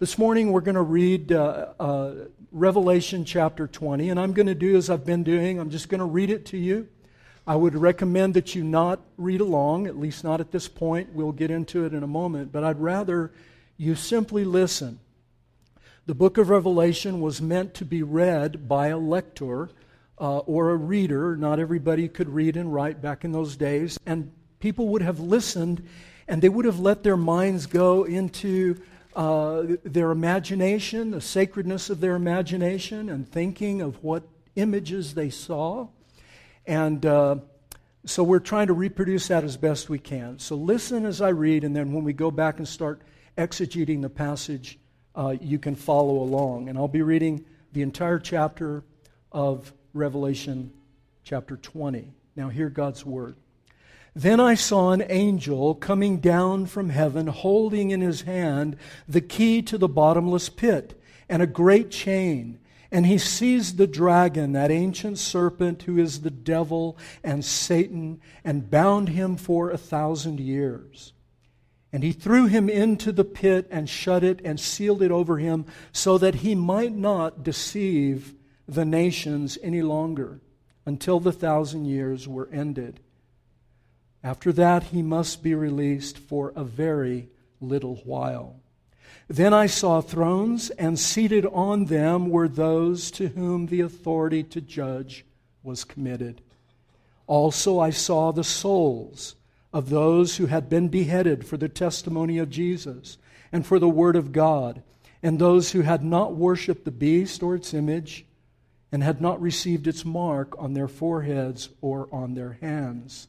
This morning we're going to read uh, uh, Revelation chapter 20, and I'm going to do as I've been doing. I'm just going to read it to you. I would recommend that you not read along, at least not at this point. We'll get into it in a moment, but I'd rather you simply listen. The book of Revelation was meant to be read by a lector uh, or a reader. Not everybody could read and write back in those days, and people would have listened and they would have let their minds go into uh, their imagination, the sacredness of their imagination, and thinking of what images they saw. And uh, so we're trying to reproduce that as best we can. So listen as I read, and then when we go back and start exegeting the passage, uh, you can follow along. And I'll be reading the entire chapter of Revelation, chapter 20. Now, hear God's word. Then I saw an angel coming down from heaven, holding in his hand the key to the bottomless pit and a great chain and he seized the dragon, that ancient serpent who is the devil and Satan, and bound him for a thousand years. And he threw him into the pit and shut it and sealed it over him so that he might not deceive the nations any longer until the thousand years were ended. After that, he must be released for a very little while. Then I saw thrones, and seated on them were those to whom the authority to judge was committed. Also, I saw the souls of those who had been beheaded for the testimony of Jesus and for the word of God, and those who had not worshipped the beast or its image, and had not received its mark on their foreheads or on their hands.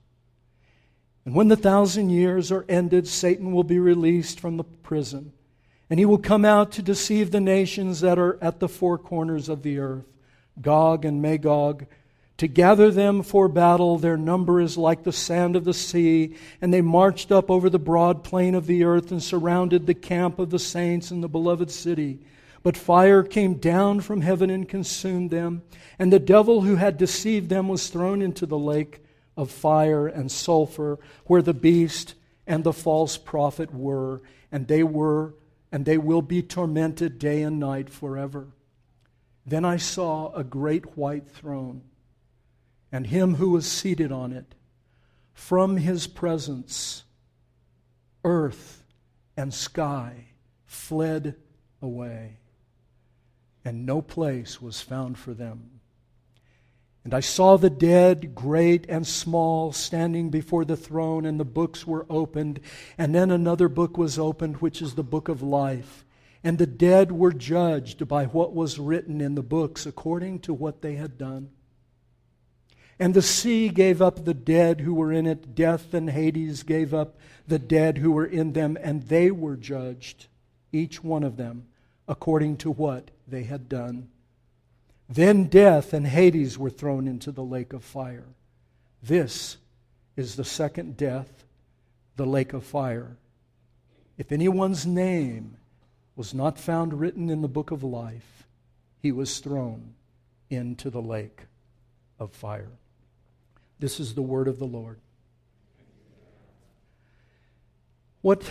And when the thousand years are ended, Satan will be released from the prison and he will come out to deceive the nations that are at the four corners of the earth, Gog and Magog, to gather them for battle. Their number is like the sand of the sea. And they marched up over the broad plain of the earth and surrounded the camp of the saints in the beloved city. But fire came down from heaven and consumed them. And the devil who had deceived them was thrown into the lake of fire and sulfur, where the beast and the false prophet were. And they were and they will be tormented day and night forever. Then I saw a great white throne, and him who was seated on it. From his presence, earth and sky fled away, and no place was found for them. And I saw the dead, great and small, standing before the throne, and the books were opened. And then another book was opened, which is the book of life. And the dead were judged by what was written in the books according to what they had done. And the sea gave up the dead who were in it. Death and Hades gave up the dead who were in them, and they were judged, each one of them, according to what they had done. Then death and Hades were thrown into the lake of fire. This is the second death, the lake of fire. If anyone's name was not found written in the book of life, he was thrown into the lake of fire. This is the word of the Lord. What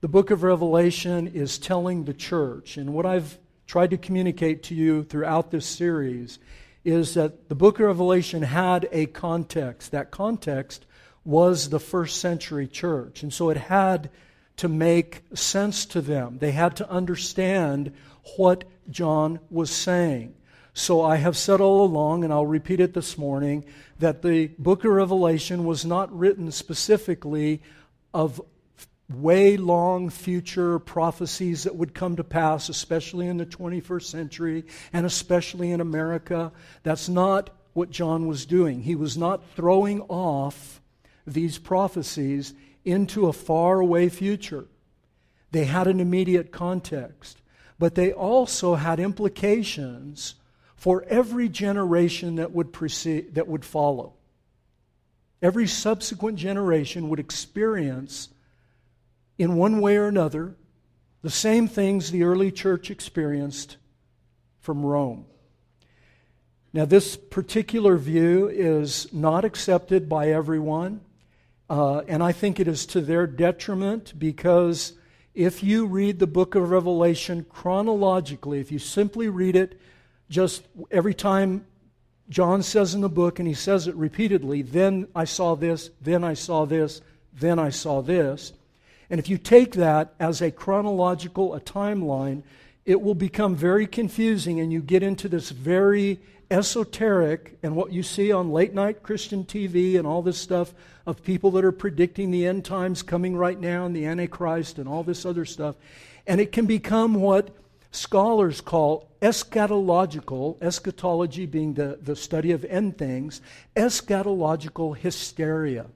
the book of Revelation is telling the church, and what I've tried to communicate to you throughout this series is that the book of Revelation had a context. That context was the first century church. And so it had to make sense to them. They had to understand what John was saying. So I have said all along, and I'll repeat it this morning, that the book of Revelation was not written specifically of way long future prophecies that would come to pass, especially in the 21st century and especially in America. That's not what John was doing. He was not throwing off these prophecies into a faraway future. They had an immediate context, but they also had implications for every generation that would precede, that would follow. Every subsequent generation would experience, in one way or another, the same things the early church experienced from Rome. Now, this particular view is not accepted by everyone, uh, and I think it is to their detriment because if you read the book of Revelation chronologically, if you simply read it just every time John says in the book, and he says it repeatedly, then I saw this, then I saw this, then I saw this. And if you take that as a chronological, a timeline, it will become very confusing, and you get into this very esoteric and what you see on late night Christian TV and all this stuff of people that are predicting the end times coming right now and the Antichrist and all this other stuff. And it can become what scholars call eschatological, eschatology being the, the study of end things, eschatological hysteria.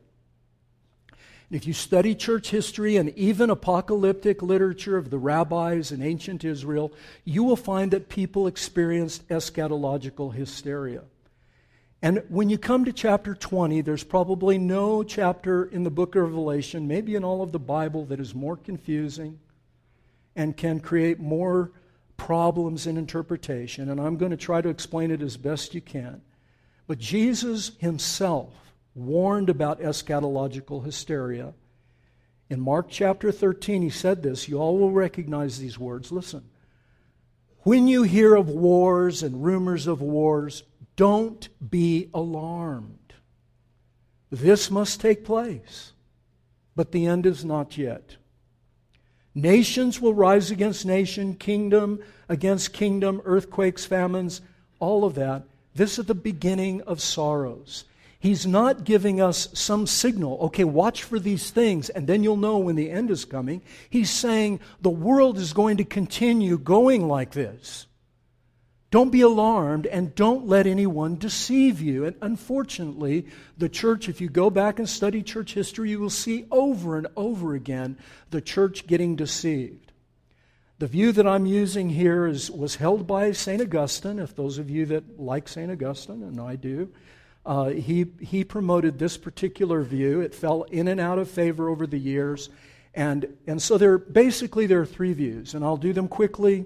If you study church history and even apocalyptic literature of the rabbis in ancient Israel, you will find that people experienced eschatological hysteria. And when you come to chapter 20, there's probably no chapter in the book of Revelation, maybe in all of the Bible, that is more confusing and can create more problems in interpretation, and I'm going to try to explain it as best you can. But Jesus himself warned about eschatological hysteria. In Mark chapter 13, he said this. You all will recognize these words. Listen. When you hear of wars and rumors of wars, don't be alarmed. This must take place, but the end is not yet. Nations will rise against nation, kingdom against kingdom, earthquakes, famines, all of that. This is the beginning of sorrows. He's not giving us some signal, okay, watch for these things, and then you'll know when the end is coming. He's saying the world is going to continue going like this. Don't be alarmed and don't let anyone deceive you. And unfortunately, the church, if you go back and study church history, you will see over and over again the church getting deceived. The view that I'm using here is, was held by St. Augustine, if those of you that like St. Augustine, and I do. Uh, he, he promoted this particular view. It fell in and out of favor over the years. And, and so there, basically there are three views, and I'll do them quickly.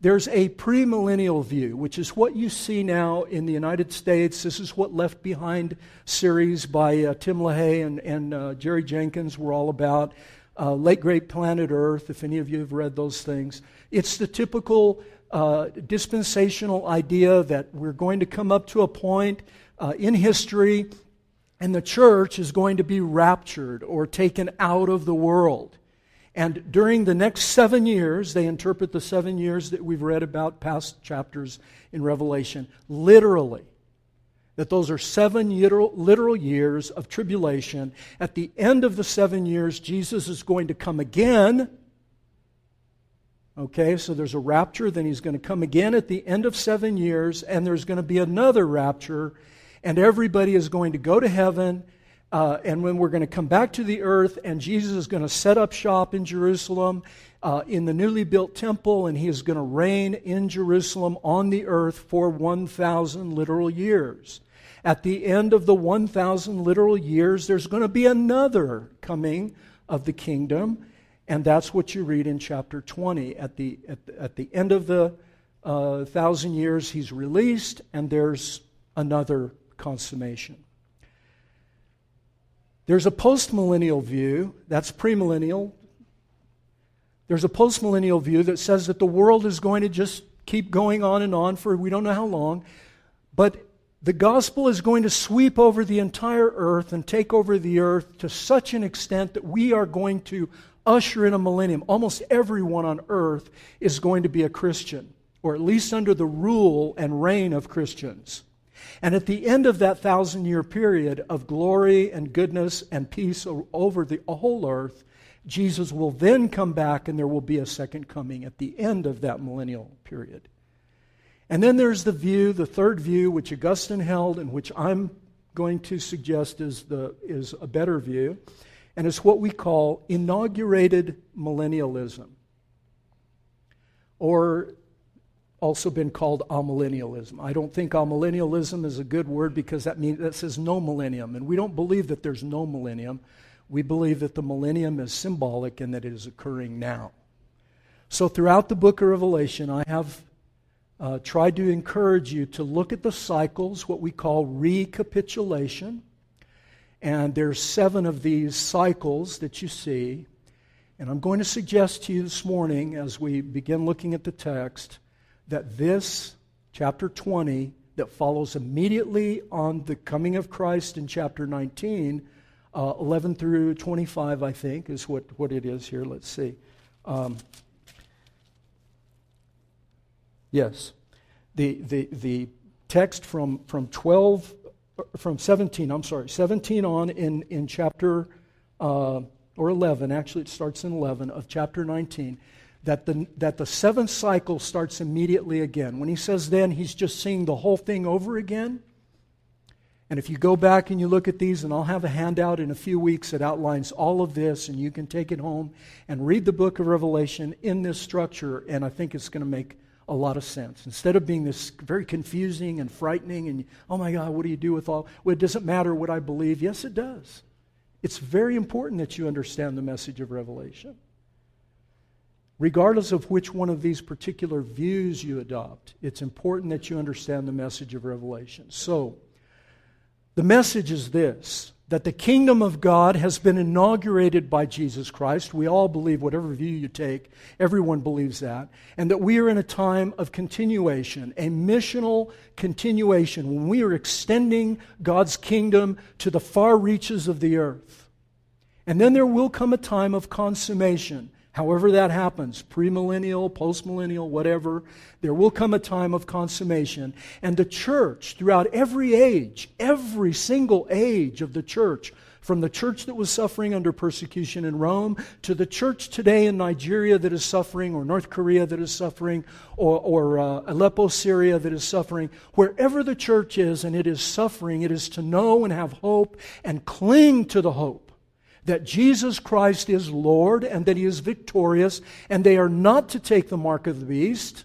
There's a premillennial view, which is what you see now in the United States. This is what Left Behind series by uh, Tim LaHaye and, and uh, Jerry Jenkins were all about. Uh, Late Great Planet Earth, if any of you have read those things. It's the typical uh, dispensational idea that we're going to come up to a point uh, in history and the church is going to be raptured or taken out of the world. And during the next seven years, they interpret the seven years that we've read about past chapters in Revelation literally. That those are seven literal years of tribulation. At the end of the seven years, Jesus is going to come again. Okay, so there's a rapture, then he's going to come again at the end of seven years, and there's going to be another rapture, and everybody is going to go to heaven uh, and when we're going to come back to the earth, and Jesus is going to set up shop in Jerusalem uh, in the newly built temple, and he is going to reign in Jerusalem on the earth for 1,000 literal years. At the end of the 1,000 literal years, there's going to be another coming of the kingdom, and that's what you read in chapter 20. At the, at the, at the end of the uh, thousand years, he's released, and there's another consummation. There's a postmillennial view, that's premillennial. There's a postmillennial view that says that the world is going to just keep going on and on for we don't know how long, but the gospel is going to sweep over the entire earth and take over the earth to such an extent that we are going to usher in a millennium. Almost everyone on earth is going to be a Christian, or at least under the rule and reign of Christians. And at the end of that thousand year period of glory and goodness and peace over the whole earth, Jesus will then come back and there will be a second coming at the end of that millennial period. And then there's the view, the third view, which Augustine held and which I'm going to suggest is, the, is a better view. and it's what we call inaugurated millennialism, or also been called amillennialism. I don't think amillennialism is a good word because that means that says no millennium, and we don't believe that there's no millennium. We believe that the millennium is symbolic and that it is occurring now. So, throughout the book of Revelation, I have uh, tried to encourage you to look at the cycles, what we call recapitulation. And there's seven of these cycles that you see. And I'm going to suggest to you this morning, as we begin looking at the text, that this, chapter 20, that follows immediately on the coming of Christ in chapter 19, uh, 11 through 25, I think, is what, what it is here. Let's see. Um, yes. The, the, the text from, from 12, from 17, I'm sorry, 17 on in, in chapter, uh, or 11, actually it starts in 11 of chapter 19 that the, that the seventh cycle starts immediately again. When he says then, he's just seeing the whole thing over again. And if you go back and you look at these, and I'll have a handout in a few weeks that outlines all of this, and you can take it home and read the book of Revelation in this structure, and I think it's going to make a lot of sense. Instead of being this very confusing and frightening, and oh my God, what do you do with all? Well, it doesn't matter what I believe. Yes, it does. It's very important that you understand the message of Revelation. Regardless of which one of these particular views you adopt, it's important that you understand the message of Revelation. So, the message is this that the kingdom of God has been inaugurated by Jesus Christ. We all believe, whatever view you take, everyone believes that. And that we are in a time of continuation, a missional continuation, when we are extending God's kingdom to the far reaches of the earth. And then there will come a time of consummation However, that happens, premillennial, postmillennial, whatever, there will come a time of consummation. And the church, throughout every age, every single age of the church, from the church that was suffering under persecution in Rome to the church today in Nigeria that is suffering, or North Korea that is suffering, or, or uh, Aleppo, Syria that is suffering, wherever the church is and it is suffering, it is to know and have hope and cling to the hope that Jesus Christ is Lord and that he is victorious, and they are not to take the mark of the beast.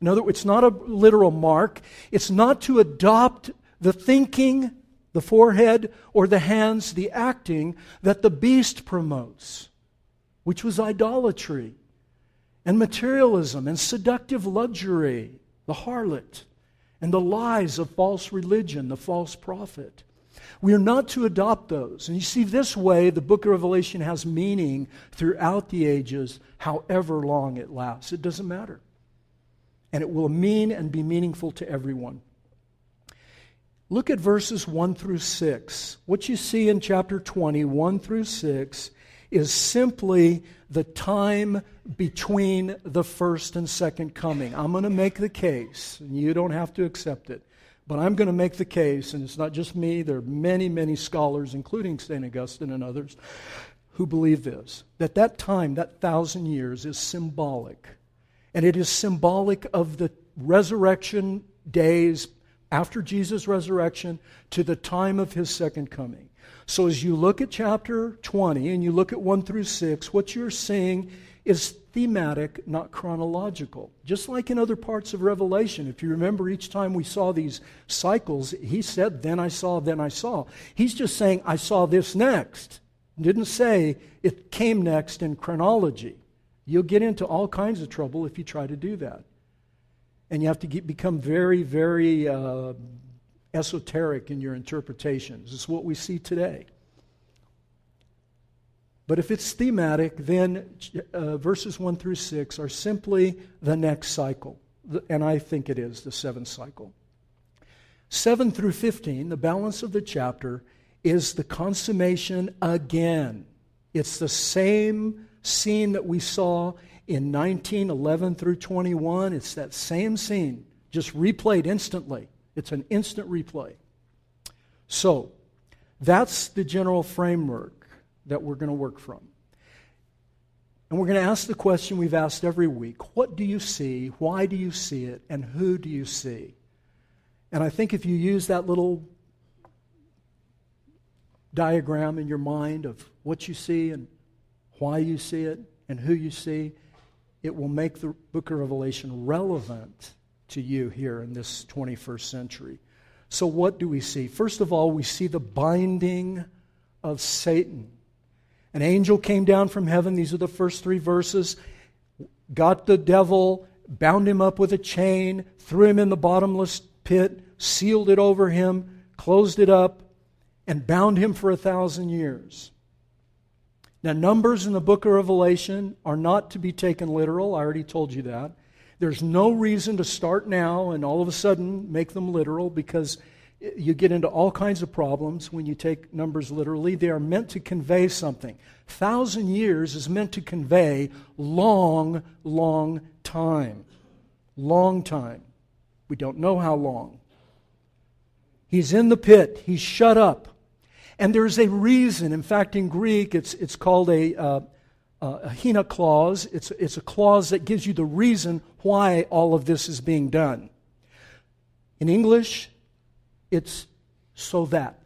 In other words, it's not a literal mark. It's not to adopt the thinking, the forehead, or the hands, the acting that the beast promotes, which was idolatry and materialism and seductive luxury, the harlot, and the lies of false religion, the false prophet. We are not to adopt those. And you see, this way, the book of Revelation has meaning throughout the ages, however long it lasts. It doesn't matter. And it will mean and be meaningful to everyone. Look at verses 1 through 6. What you see in chapter 20, 1 through 6, is simply the time between the first and second coming. I'm going to make the case, and you don't have to accept it. But I'm going to make the case, and it's not just me, there are many, many scholars, including St. Augustine and others, who believe this that that time, that thousand years, is symbolic. And it is symbolic of the resurrection days after Jesus' resurrection to the time of his second coming. So as you look at chapter 20 and you look at 1 through 6, what you're seeing is thematic, not chronological. Just like in other parts of Revelation, if you remember each time we saw these cycles, he said, Then I saw, then I saw. He's just saying, I saw this next. Didn't say it came next in chronology. You'll get into all kinds of trouble if you try to do that. And you have to get, become very, very uh, esoteric in your interpretations. It's what we see today. But if it's thematic, then uh, verses 1 through 6 are simply the next cycle. And I think it is the seventh cycle. 7 through 15, the balance of the chapter, is the consummation again. It's the same scene that we saw in 19, 11 through 21. It's that same scene, just replayed instantly. It's an instant replay. So, that's the general framework that we're going to work from. And we're going to ask the question we've asked every week What do you see? Why do you see it? And who do you see? And I think if you use that little diagram in your mind of what you see and why you see it and who you see, it will make the book of Revelation relevant to you here in this 21st century. So, what do we see? First of all, we see the binding of Satan. An angel came down from heaven. These are the first three verses. Got the devil, bound him up with a chain, threw him in the bottomless pit, sealed it over him, closed it up, and bound him for a thousand years. Now, numbers in the book of Revelation are not to be taken literal. I already told you that. There's no reason to start now and all of a sudden make them literal because you get into all kinds of problems when you take numbers literally. They are meant to convey something. Thousand years is meant to convey long, long time. Long time. We don't know how long. He's in the pit, he's shut up. And there's a reason. In fact, in Greek, it's, it's called a, uh, a hina clause. It's, it's a clause that gives you the reason why all of this is being done. In English, it's so that.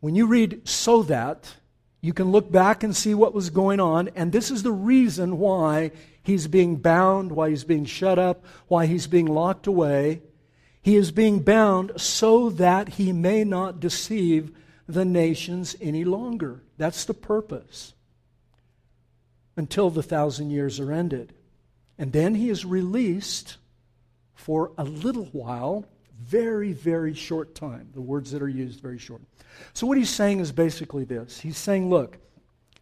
When you read so that, you can look back and see what was going on, and this is the reason why he's being bound, why he's being shut up, why he's being locked away. He is being bound so that he may not deceive the nations any longer. That's the purpose. Until the thousand years are ended. And then he is released for a little while very, very short time. The words that are used, very short. So, what he's saying is basically this He's saying, look,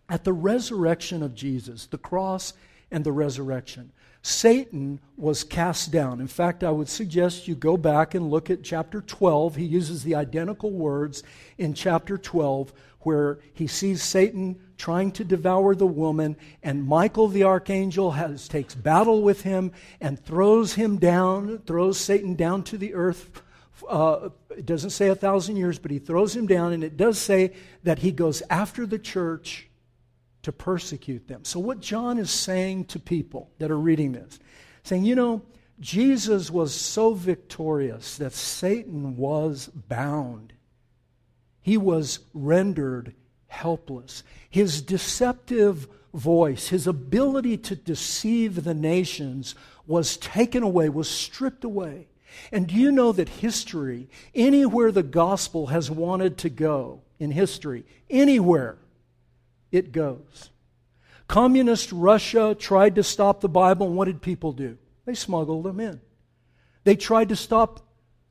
at the resurrection of Jesus, the cross and the resurrection, Satan was cast down. In fact, I would suggest you go back and look at chapter 12. He uses the identical words in chapter 12 where he sees Satan trying to devour the woman, and Michael the archangel has, takes battle with him and throws him down, throws Satan down to the earth. Uh, it doesn't say a thousand years, but he throws him down, and it does say that he goes after the church to persecute them. So, what John is saying to people that are reading this, saying, you know, Jesus was so victorious that Satan was bound. He was rendered helpless. His deceptive voice, his ability to deceive the nations was taken away, was stripped away. And do you know that history, anywhere the gospel has wanted to go in history, anywhere it goes. Communist Russia tried to stop the Bible, and what did people do? They smuggled them in. They tried to stop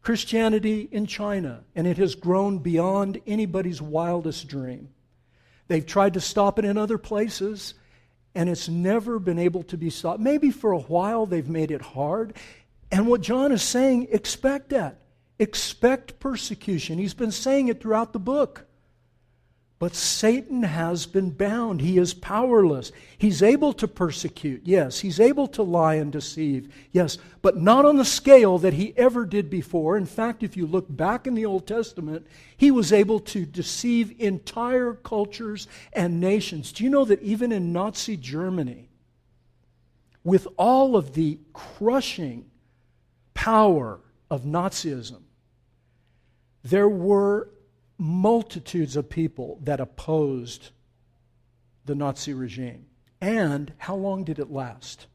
Christianity in China, and it has grown beyond anybody's wildest dream. They've tried to stop it in other places, and it's never been able to be stopped. Maybe for a while they've made it hard. And what John is saying, expect that. Expect persecution. He's been saying it throughout the book. But Satan has been bound. He is powerless. He's able to persecute, yes. He's able to lie and deceive, yes. But not on the scale that he ever did before. In fact, if you look back in the Old Testament, he was able to deceive entire cultures and nations. Do you know that even in Nazi Germany, with all of the crushing power of Nazism, there were multitudes of people that opposed the Nazi regime. And how long did it last?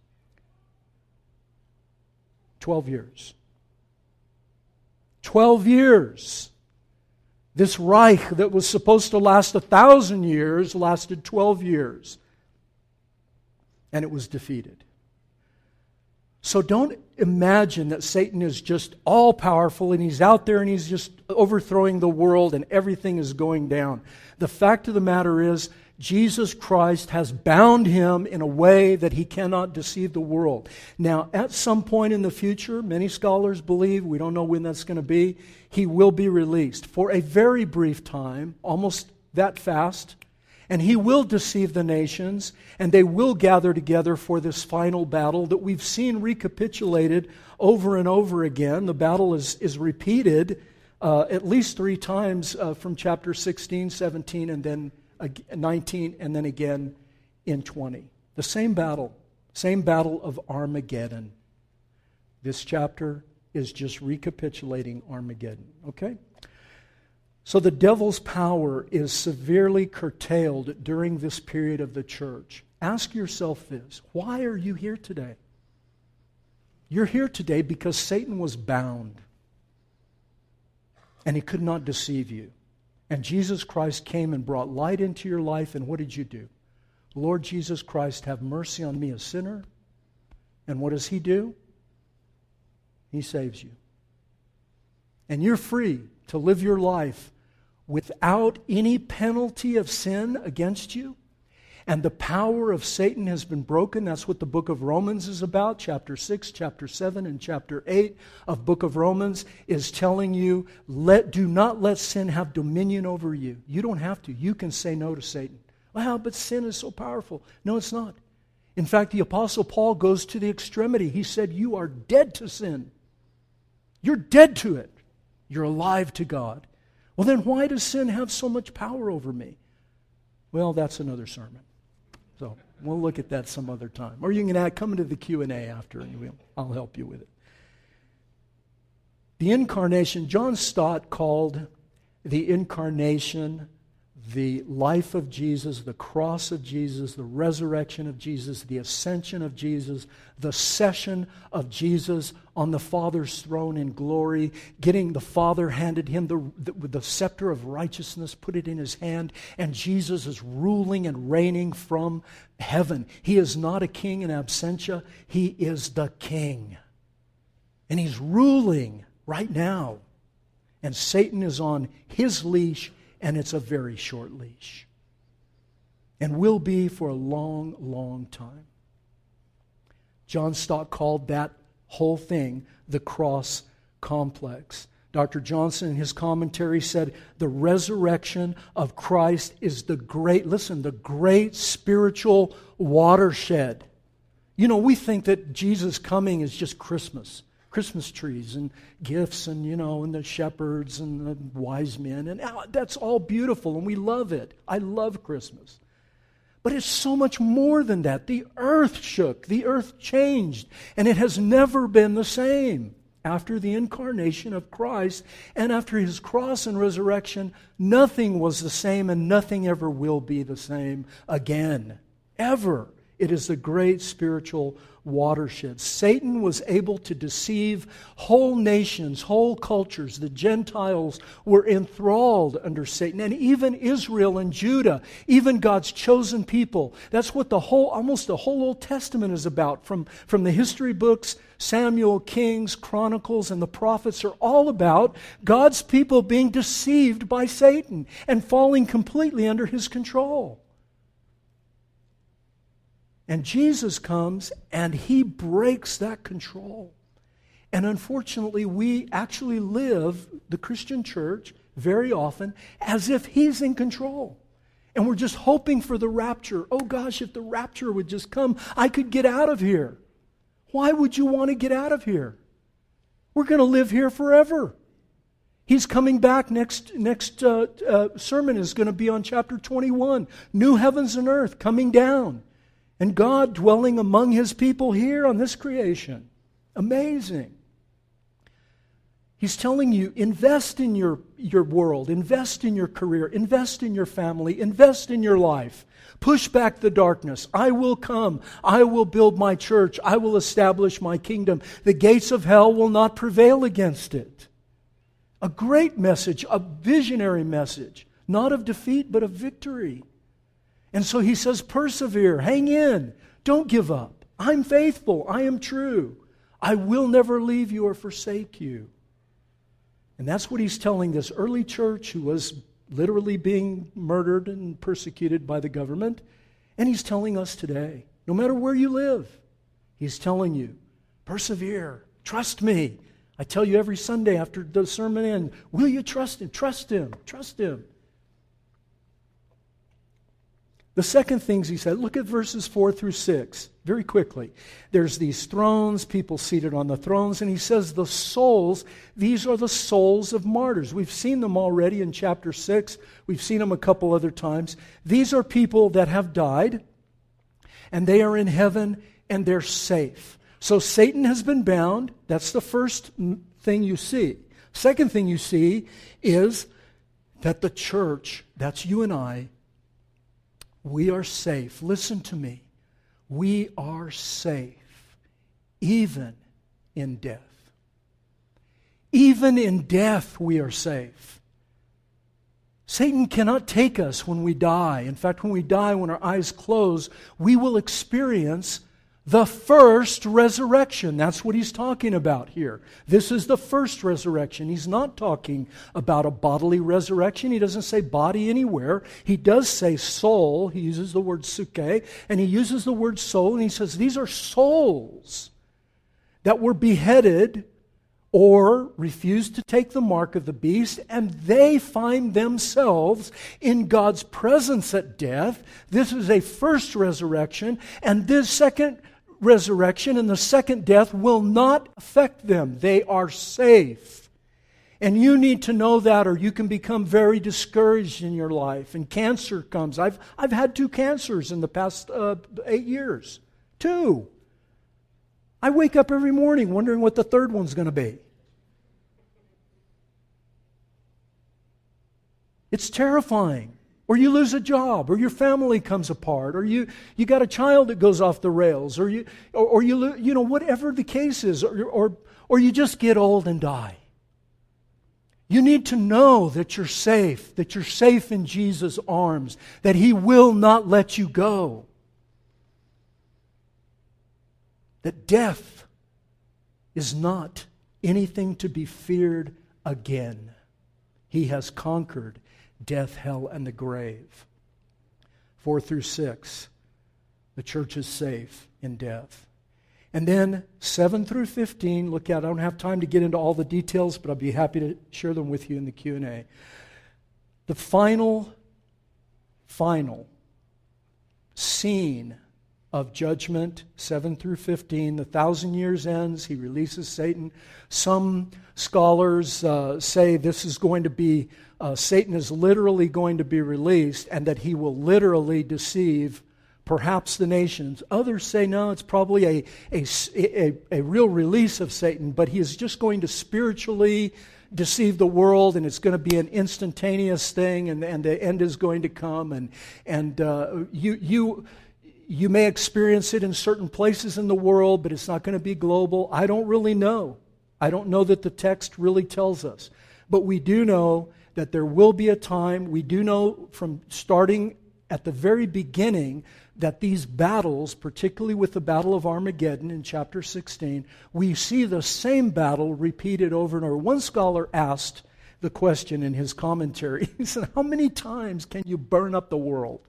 12 years. 12 years. This Reich that was supposed to last a thousand years lasted 12 years. And it was defeated. So don't imagine that Satan is just all powerful and he's out there and he's just overthrowing the world and everything is going down. The fact of the matter is, Jesus Christ has bound him in a way that he cannot deceive the world. Now, at some point in the future, many scholars believe, we don't know when that's going to be, he will be released for a very brief time, almost that fast. And he will deceive the nations, and they will gather together for this final battle that we've seen recapitulated over and over again. The battle is, is repeated uh, at least three times uh, from chapter 16, 17, and then uh, 19, and then again in 20. The same battle, same battle of Armageddon. This chapter is just recapitulating Armageddon, okay? So the devil's power is severely curtailed during this period of the church. Ask yourself this why are you here today? You're here today because Satan was bound and he could not deceive you. And Jesus Christ came and brought light into your life, and what did you do? Lord Jesus Christ, have mercy on me, a sinner. And what does he do? He saves you. And you're free to live your life without any penalty of sin against you. And the power of Satan has been broken. That's what the book of Romans is about. Chapter 6, chapter 7, and chapter 8 of book of Romans is telling you, let, do not let sin have dominion over you. You don't have to. You can say no to Satan. Well, but sin is so powerful. No, it's not. In fact, the Apostle Paul goes to the extremity. He said, You are dead to sin. You're dead to it. You're alive to God. Well, then why does sin have so much power over me? Well, that's another sermon. So we'll look at that some other time. Or you can add, come into the Q&A after and we'll, I'll help you with it. The incarnation, John Stott called the incarnation the life of Jesus, the cross of Jesus, the resurrection of Jesus, the ascension of Jesus, the session of Jesus on the Father's throne in glory, getting the Father handed him the, the, the, scepter of righteousness, put it in his hand, and Jesus is ruling and reigning from heaven. He is not a king in absentia, he is the king. And he's ruling right now. And Satan is on his leash and it's a very short leash. And will be for a long, long time. John Stott called that whole thing the cross complex. Dr. Johnson, in his commentary, said the resurrection of Christ is the great, listen, the great spiritual watershed. You know, we think that Jesus coming is just Christmas. Christmas trees and gifts and, you know, and the shepherds and the wise men. And that's all beautiful and we love it. I love Christmas. But it's so much more than that. The earth shook, the earth changed, and it has never been the same. After the incarnation of Christ and after his cross and resurrection, nothing was the same and nothing ever will be the same again. Ever. It is the great spiritual watershed. Satan was able to deceive whole nations, whole cultures. The Gentiles were enthralled under Satan, and even Israel and Judah, even God's chosen people. That's what the whole, almost the whole Old Testament is about. From, from the history books, Samuel, Kings, Chronicles, and the prophets are all about God's people being deceived by Satan and falling completely under his control. And Jesus comes and he breaks that control. And unfortunately, we actually live the Christian church very often as if he's in control. And we're just hoping for the rapture. Oh gosh, if the rapture would just come, I could get out of here. Why would you want to get out of here? We're going to live here forever. He's coming back. Next, next uh, uh, sermon is going to be on chapter 21. New heavens and earth coming down and God dwelling among his people here on this creation. Amazing. He's telling you invest in your, your world, invest in your career, invest in your family, invest in your life. Push back the darkness. I will come. I will build my church. I will establish my kingdom. The gates of hell will not prevail against it. A great message, a visionary message, not of defeat, but of victory. And so he says, persevere, hang in, don't give up. I'm faithful, I am true. I will never leave you or forsake you. And that's what he's telling this early church who was literally being murdered and persecuted by the government. And he's telling us today no matter where you live, he's telling you, persevere, trust me. I tell you every Sunday after the sermon end, will you trust him? Trust him, trust him. The second things he said, look at verses 4 through 6 very quickly. There's these thrones, people seated on the thrones, and he says the souls, these are the souls of martyrs. We've seen them already in chapter 6. We've seen them a couple other times. These are people that have died, and they are in heaven, and they're safe. So Satan has been bound. That's the first thing you see. Second thing you see is that the church, that's you and I, we are safe. Listen to me. We are safe even in death. Even in death, we are safe. Satan cannot take us when we die. In fact, when we die, when our eyes close, we will experience the first resurrection. That's what he's talking about here. This is the first resurrection. He's not talking about a bodily resurrection. He doesn't say body anywhere. He does say soul. He uses the word psuche, and he uses the word soul, and he says these are souls that were beheaded or refused to take the mark of the beast, and they find themselves in God's presence at death. This is a first resurrection, and this second resurrection and the second death will not affect them. They are safe. And you need to know that, or you can become very discouraged in your life. And cancer comes. I've, I've had two cancers in the past uh, eight years. Two. I wake up every morning wondering what the third one's going to be. It's terrifying. Or you lose a job, or your family comes apart, or you, you got a child that goes off the rails, or you, or, or you, lo- you know, whatever the case is, or, or, or you just get old and die. You need to know that you're safe, that you're safe in Jesus' arms, that He will not let you go. that death is not anything to be feared again. He has conquered death, hell, and the grave. Four through six, the church is safe in death. And then 7 through 15, look at I don't have time to get into all the details, but I'll be happy to share them with you in the Q&A. The final final scene of judgment, 7 through 15. The thousand years ends, he releases Satan. Some scholars uh, say this is going to be, uh, Satan is literally going to be released and that he will literally deceive perhaps the nations. Others say no, it's probably a, a, a, a real release of Satan, but he is just going to spiritually deceive the world and it's going to be an instantaneous thing and, and the end is going to come and, and uh, you, you you may experience it in certain places in the world, but it's not going to be global. I don't really know. I don't know that the text really tells us. But we do know that there will be a time, we do know from starting at the very beginning that these battles, particularly with the Battle of Armageddon in chapter 16, we see the same battle repeated over and over. One scholar asked the question in his commentary he said, How many times can you burn up the world?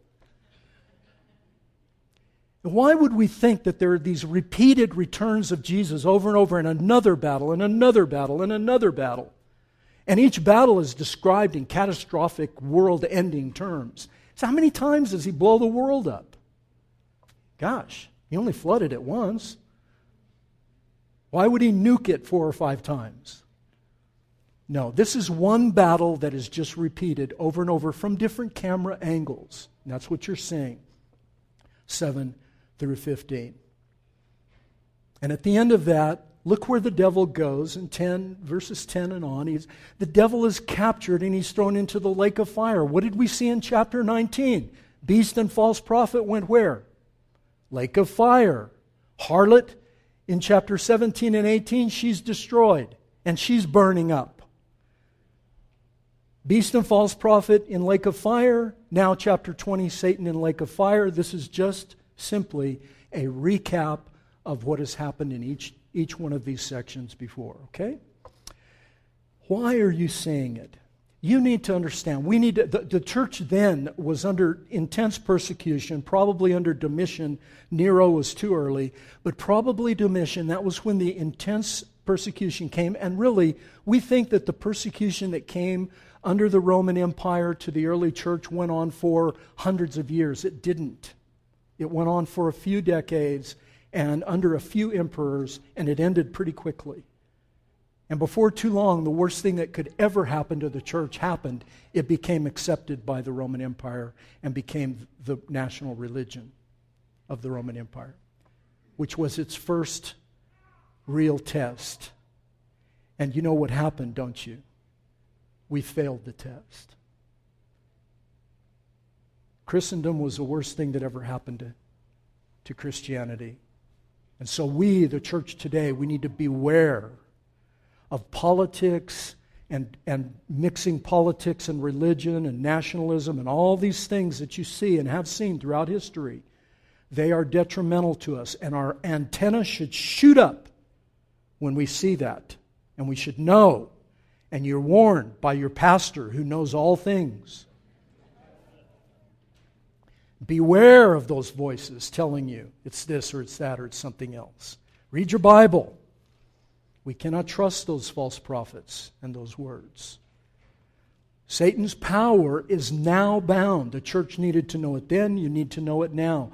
Why would we think that there are these repeated returns of Jesus over and over in another battle, and another battle, and another battle? And each battle is described in catastrophic, world ending terms. So, how many times does he blow the world up? Gosh, he only flooded it once. Why would he nuke it four or five times? No, this is one battle that is just repeated over and over from different camera angles. And that's what you're seeing. Seven through 15. And at the end of that, look where the devil goes in 10 verses 10 and on. He's, the devil is captured and he's thrown into the lake of fire. What did we see in chapter 19 beast and false prophet went where? Lake of fire. Harlot in chapter 17 and 18 she's destroyed and she's burning up. Beast and false prophet in lake of fire. Now chapter 20 satan in lake of fire. This is just simply a recap of what has happened in each, each one of these sections before, okay? Why are you saying it? You need to understand. We need to, the, the church then was under intense persecution, probably under Domitian. Nero was too early, but probably Domitian. That was when the intense persecution came. And really, we think that the persecution that came under the Roman Empire to the early church went on for hundreds of years. It didn't. It went on for a few decades and under a few emperors, and it ended pretty quickly. And before too long, the worst thing that could ever happen to the church happened. It became accepted by the Roman Empire and became the national religion of the Roman Empire, which was its first real test. And you know what happened, don't you? We failed the test. Christendom was the worst thing that ever happened to, to Christianity. And so, we, the church today, we need to beware of politics and, and mixing politics and religion and nationalism and all these things that you see and have seen throughout history. They are detrimental to us, and our antenna should shoot up when we see that. And we should know. And you're warned by your pastor who knows all things. Beware of those voices telling you it's this or it's that or it's something else. Read your Bible. We cannot trust those false prophets and those words. Satan's power is now bound. The church needed to know it then, you need to know it now.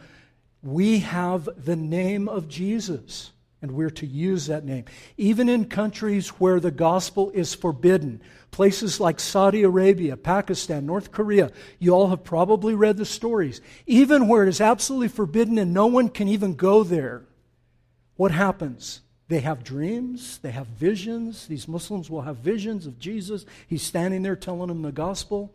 We have the name of Jesus, and we're to use that name. Even in countries where the gospel is forbidden, places like Saudi Arabia, Pakistan, North Korea, you all have probably read the stories. Even where it is absolutely forbidden and no one can even go there, what happens? They have dreams, they have visions. These Muslims will have visions of Jesus. He's standing there telling them the gospel.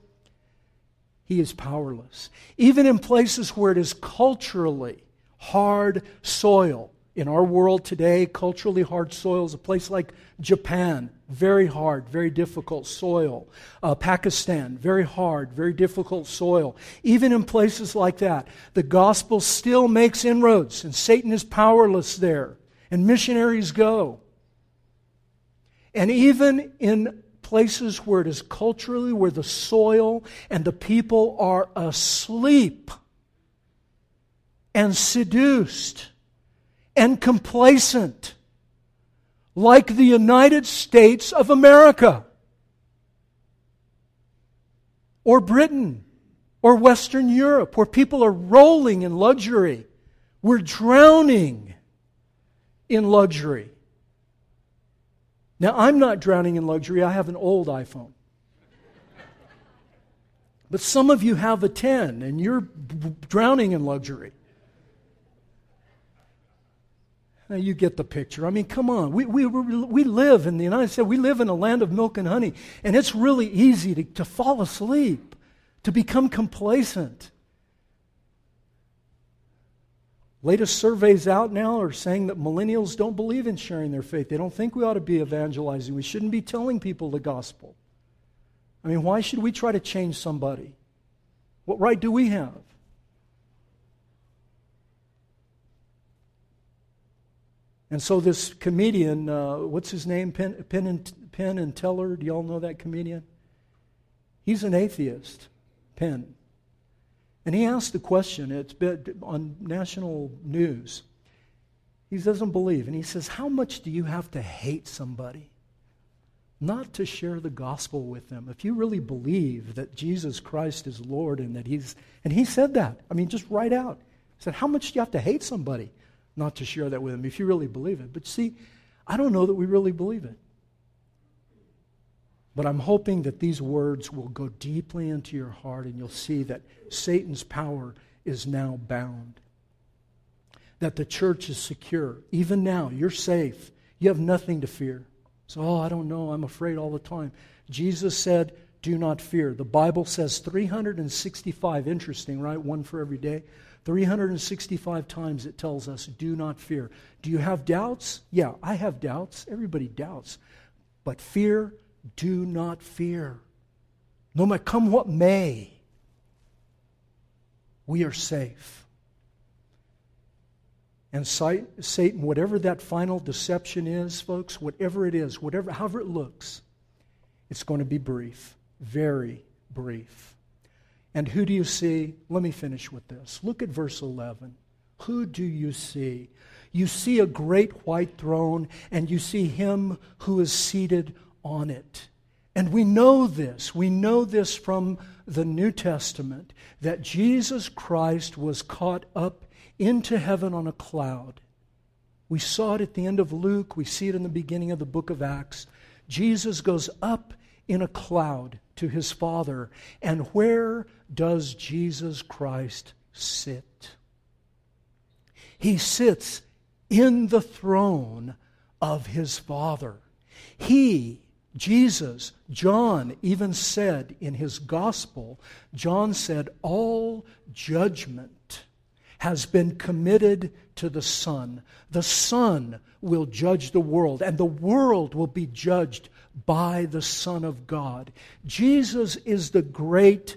He is powerless. Even in places where it is culturally hard soil. In our world today, culturally hard soil is a place like Japan, very hard, very difficult soil. Uh, Pakistan, very hard, very difficult soil. Even in places like that, the gospel still makes inroads, and Satan is powerless there and missionaries go. And even in places where it is culturally, where the soil and the people are asleep and seduced and complacent, like the United States of America or Britain or Western Europe, where people are rolling in luxury. We're drowning in luxury. Now, I'm not drowning in luxury. I have an old iPhone. But some of you have a 10 and you're drowning in luxury. Now, you get the picture. I mean, come on. We, we, we live in the United States, we live in a land of milk and honey, and it's really easy to, to fall asleep, to become complacent. Latest surveys out now are saying that millennials don't believe in sharing their faith. They don't think we ought to be evangelizing. We shouldn't be telling people the gospel. I mean, why should we try to change somebody? What right do we have? And so this comedian, uh, what's his name? Penn, Penn, and, Penn and Teller. Do y'all know that comedian? He's an atheist, Penn. And he asked the question, it's been on national news. He doesn't believe. And he says, How much do you have to hate somebody not to share the gospel with them? If you really believe that Jesus Christ is Lord and that He's. And he said that. I mean, just right out. He said, How much do you have to hate somebody not to share that with them if you really believe it? But see, I don't know that we really believe it. But I'm hoping that these words will go deeply into your heart and you'll see that Satan's power is now bound. That the church is secure. Even now, you're safe. You have nothing to fear. So, oh, I don't know. I'm afraid all the time. Jesus said, Do not fear. The Bible says 365, interesting, right? One for every day. 365 times it tells us, Do not fear. Do you have doubts? Yeah, I have doubts. Everybody doubts. But fear do not fear. No matter come what may, we are safe. And Satan, whatever that final deception is, folks, whatever it is, whatever, however it looks, it's going to be brief, very brief. And who do you see? Let me finish with this. Look at verse 11. Who do you see? You see a great white throne, and you see him who is seated on it. And we know this. We know this from the New Testament that Jesus Christ was caught up into heaven on a cloud. We saw it at the end of Luke, we see it in the beginning of the book of Acts. Jesus goes up in a cloud to his Father. And where does Jesus Christ sit? He sits in the throne of his Father. He Jesus, John even said in his gospel, John said, All judgment has been committed to the Son. The Son will judge the world, and the world will be judged by the Son of God. Jesus is the great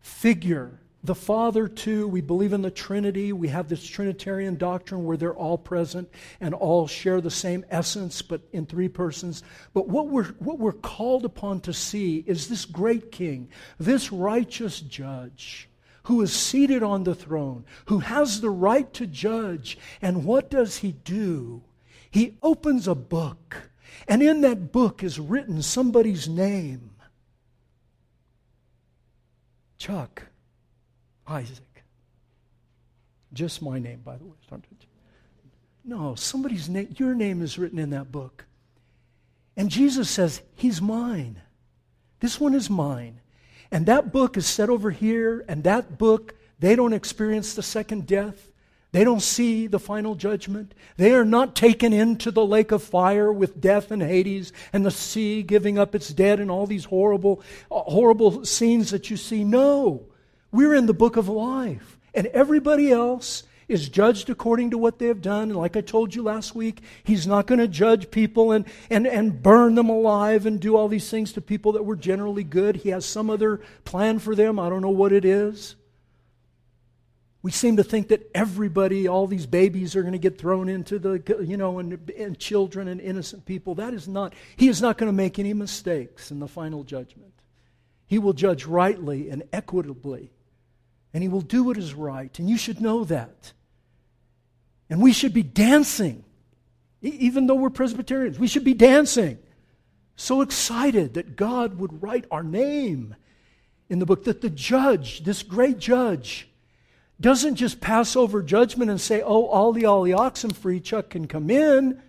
figure the Father, too, we believe in the Trinity. We have this Trinitarian doctrine where they're all present and all share the same essence, but in three persons. But what we're, what we're called upon to see is this great King, this righteous judge who is seated on the throne, who has the right to judge. And what does he do? He opens a book, and in that book is written somebody's name Chuck. Isaac. Just my name, by the way. No, somebody's name, your name is written in that book. And Jesus says, He's mine. This one is mine. And that book is set over here, and that book, they don't experience the second death. They don't see the final judgment. They are not taken into the lake of fire with death and Hades and the sea giving up its dead and all these horrible, uh, horrible scenes that you see. No. We're in the book of life. And everybody else is judged according to what they have done. And like I told you last week, he's not going to judge people and, and, and burn them alive and do all these things to people that were generally good. He has some other plan for them. I don't know what it is. We seem to think that everybody, all these babies are going to get thrown into the, you know, and, and children and innocent people. That is not, he is not going to make any mistakes in the final judgment. He will judge rightly and equitably and He will do what is right. And you should know that. And we should be dancing, even though we're Presbyterians. We should be dancing. So excited that God would write our name in the book, that the judge, this great judge, doesn't just pass over judgment and say, oh, all the, all the oxen free, Chuck can come in.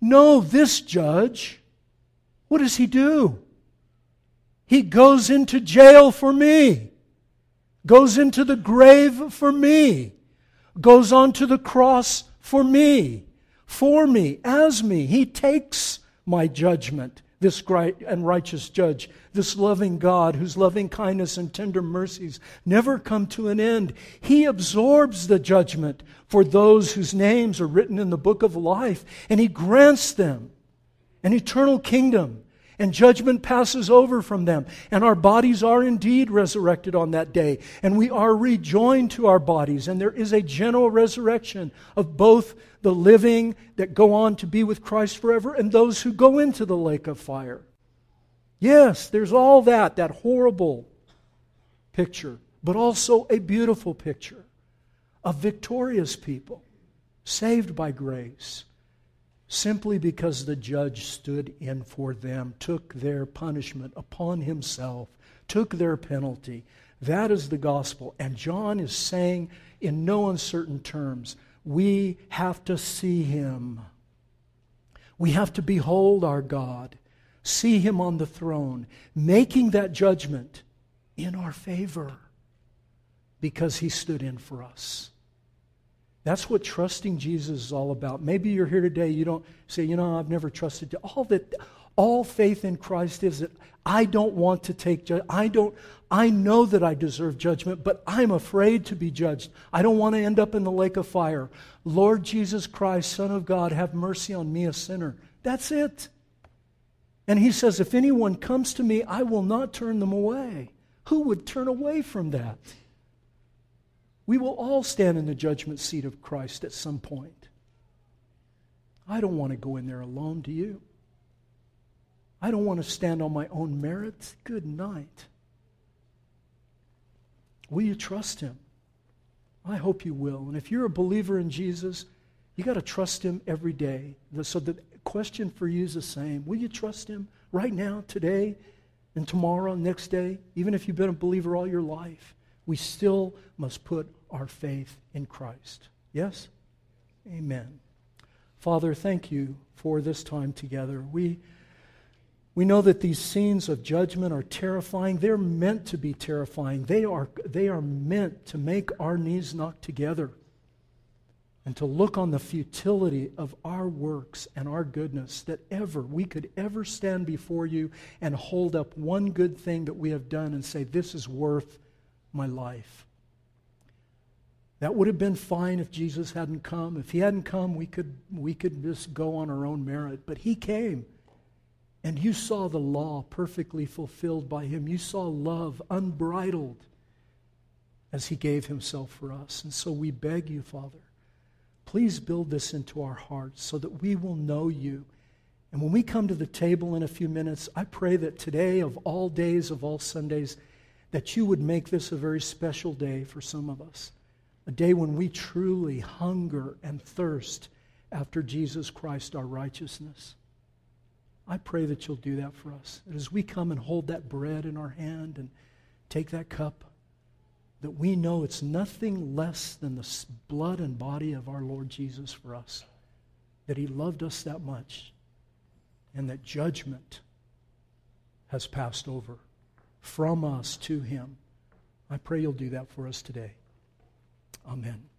No, this judge, what does he do? He goes into jail for me goes into the grave for me, goes on to the cross for me, for me, as me. He takes my judgment, this great and righteous judge, this loving God whose loving kindness and tender mercies never come to an end. He absorbs the judgment for those whose names are written in the book of life, and He grants them an eternal kingdom and judgment passes over from them. And our bodies are indeed resurrected on that day. And we are rejoined to our bodies. And there is a general resurrection of both the living that go on to be with Christ forever and those who go into the lake of fire. Yes, there's all that, that horrible picture, but also a beautiful picture of victorious people saved by grace simply because the judge stood in for them, took their punishment upon himself, took their penalty. That is the gospel. And John is saying in no uncertain terms, we have to see him. We have to behold our God, see him on the throne, making that judgment in our favor because he stood in for us. That's what trusting Jesus is all about. Maybe you're here today, you don't say, you know, I've never trusted. you. All that all faith in Christ is that I don't want to take. I don't I know that I deserve judgment, but I'm afraid to be judged. I don't want to end up in the lake of fire. Lord Jesus Christ, Son of God, have mercy on me, a sinner. That's it. And he says, if anyone comes to me, I will not turn them away. Who would turn away from that? We will all stand in the judgment seat of Christ at some point. I don't want to go in there alone, do you? I don't want to stand on my own merits. Good night. Will you trust him? I hope you will. And if you're a believer in Jesus, you got to trust him every day. So the question for you is the same. Will you trust him right now, today, and tomorrow, next day, even if you've been a believer all your life? We still must put our faith in Christ. Yes? Amen. Father, thank you for this time together. We, we know that these scenes of judgment are terrifying. They're meant to be terrifying. They are, they are meant to make our knees knock together. and to look on the futility of our works and our goodness, that ever we could ever stand before you and hold up one good thing that we have done and say, This is worth my life. That would have been fine if Jesus hadn't come. If he hadn't come, we could, we could just go on our own merit. But he came. And you saw the law perfectly fulfilled by him. You saw love unbridled as he gave himself for us. And so we beg you, Father, Please build this into our hearts so that we will know you. And when we come to the table in a few minutes, I pray that today, of all days, of all Sundays, that you would make this a very special day for some of us. A day when we truly hunger and thirst after Jesus Christ, our righteousness. I pray that you'll do that for us. That as we come and hold that bread in our hand and take that cup, that we know it's nothing less than the blood and body of our Lord Jesus for us. That he loved us that much, and that judgment has passed over from us to him. I pray you'll do that for us today. Amen.